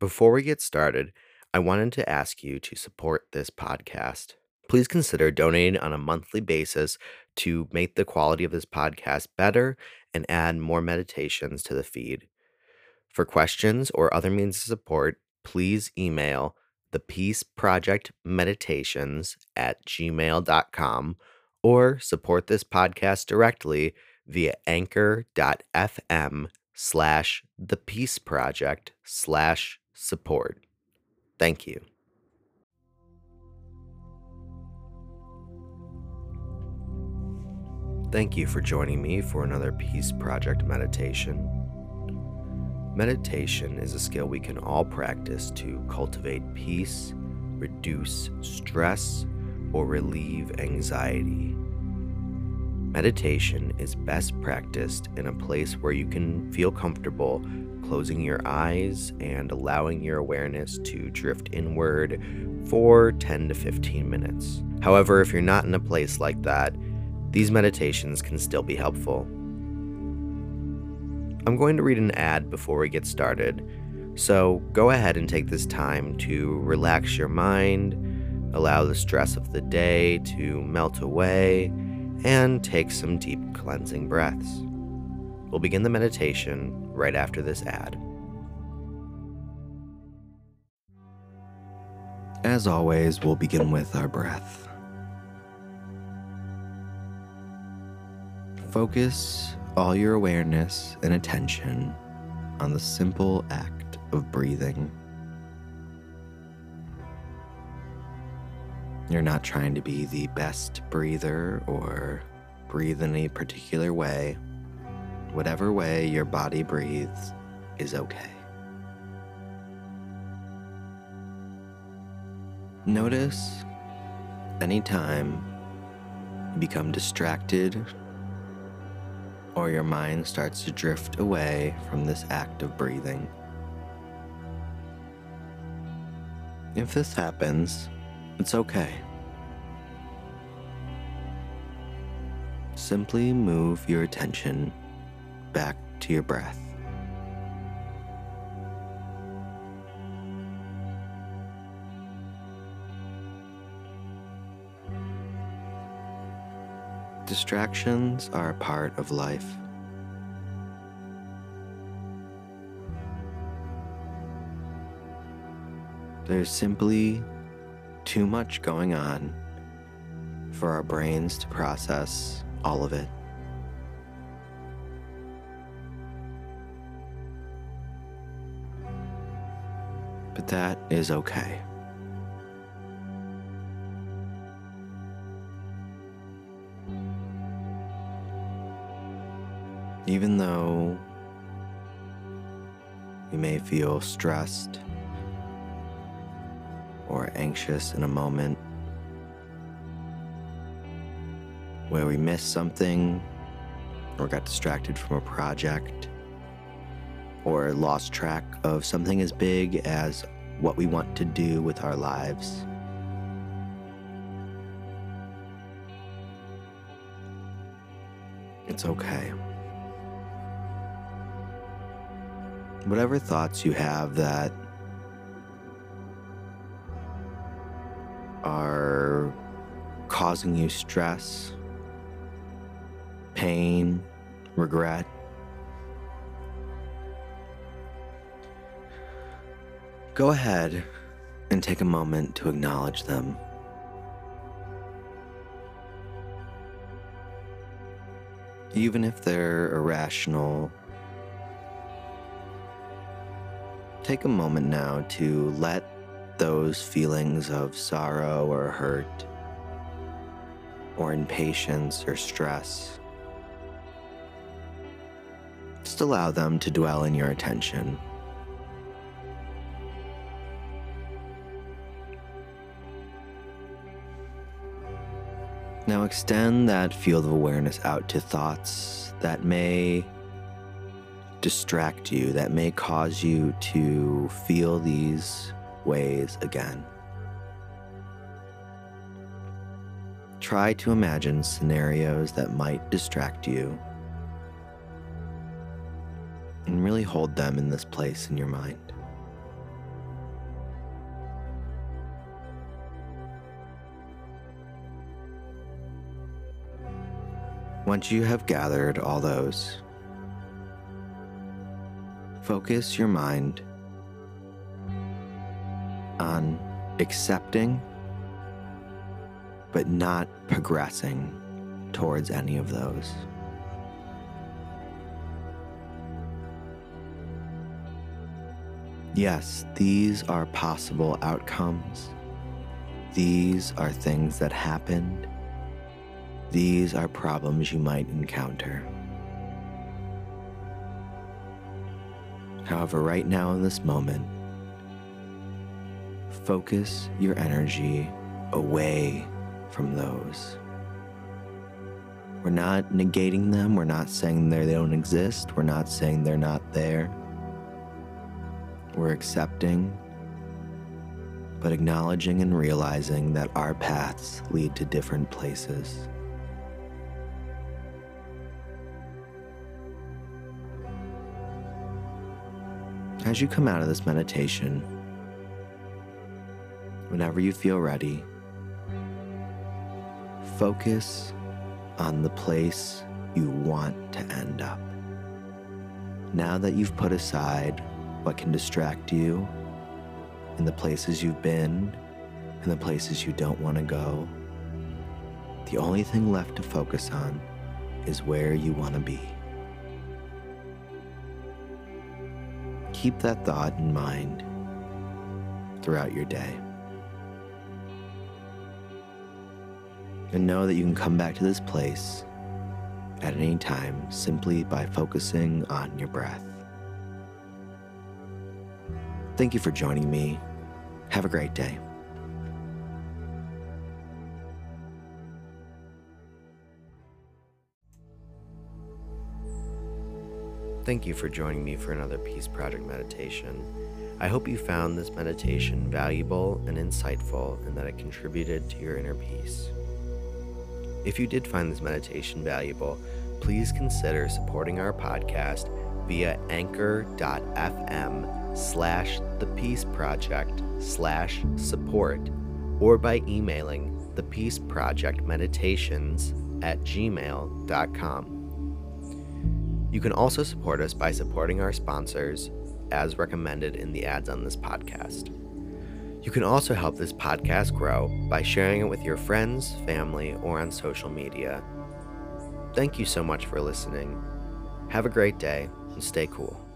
Before we get started, I wanted to ask you to support this podcast. Please consider donating on a monthly basis to make the quality of this podcast better and add more meditations to the feed. For questions or other means of support, please email the Peace Project Meditations at gmail.com or support this podcast directly via anchor.fm slash the peace project slash support. Thank you. Thank you for joining me for another Peace Project meditation. Meditation is a skill we can all practice to cultivate peace, reduce stress, or relieve anxiety. Meditation is best practiced in a place where you can feel comfortable closing your eyes and allowing your awareness to drift inward for 10 to 15 minutes. However, if you're not in a place like that, these meditations can still be helpful. I'm going to read an ad before we get started, so go ahead and take this time to relax your mind, allow the stress of the day to melt away, and take some deep cleansing breaths. We'll begin the meditation right after this ad. As always, we'll begin with our breath. Focus all your awareness and attention on the simple act of breathing. You're not trying to be the best breather or breathe in a particular way. Whatever way your body breathes is okay. Notice anytime you become distracted or your mind starts to drift away from this act of breathing. If this happens, it's okay. Simply move your attention back to your breath. Distractions are a part of life. There's simply too much going on for our brains to process all of it. But that is okay. Even though you may feel stressed or anxious in a moment where we missed something or got distracted from a project or lost track of something as big as what we want to do with our lives. It's okay. Whatever thoughts you have that are causing you stress, pain, regret, go ahead and take a moment to acknowledge them. Even if they're irrational, take a moment now to let those feelings of sorrow or hurt, or impatience or stress, just allow them to dwell in your attention. Now extend that field of awareness out to thoughts that may distract you, that may cause you to feel these ways again. Try to imagine scenarios that might distract you and really hold them in this place in your mind. Once you have gathered all those, focus your mind on accepting but not progressing towards any of those. Yes, these are possible outcomes. These are things that happened. These are problems you might encounter. However, right now in this moment, focus your energy away from those. We're not negating them. We're not saying they don't exist. We're not saying they're not there. We're accepting, but acknowledging and realizing that our paths lead to different places. As you come out of this meditation, whenever you feel ready, focus on the place you want to end up. Now that you've put aside what can distract you and the places you've been and the places you don't want to go, the only thing left to focus on is where you want to be. Keep that thought in mind throughout your day. And know that you can come back to this place at any time simply by focusing on your breath. Thank you for joining me. Have a great day. Thank you for joining me for another Peace Project meditation. I hope you found this meditation valuable and insightful and that it contributed to your inner peace. If you did find this meditation valuable, please consider supporting our podcast via anchor.fm slash the peace project slash support or by emailing the peace project meditations at gmail.com. You can also support us by supporting our sponsors as recommended in the ads on this podcast. You can also help this podcast grow by sharing it with your friends, family, or on social media. Thank you so much for listening. Have a great day and stay cool.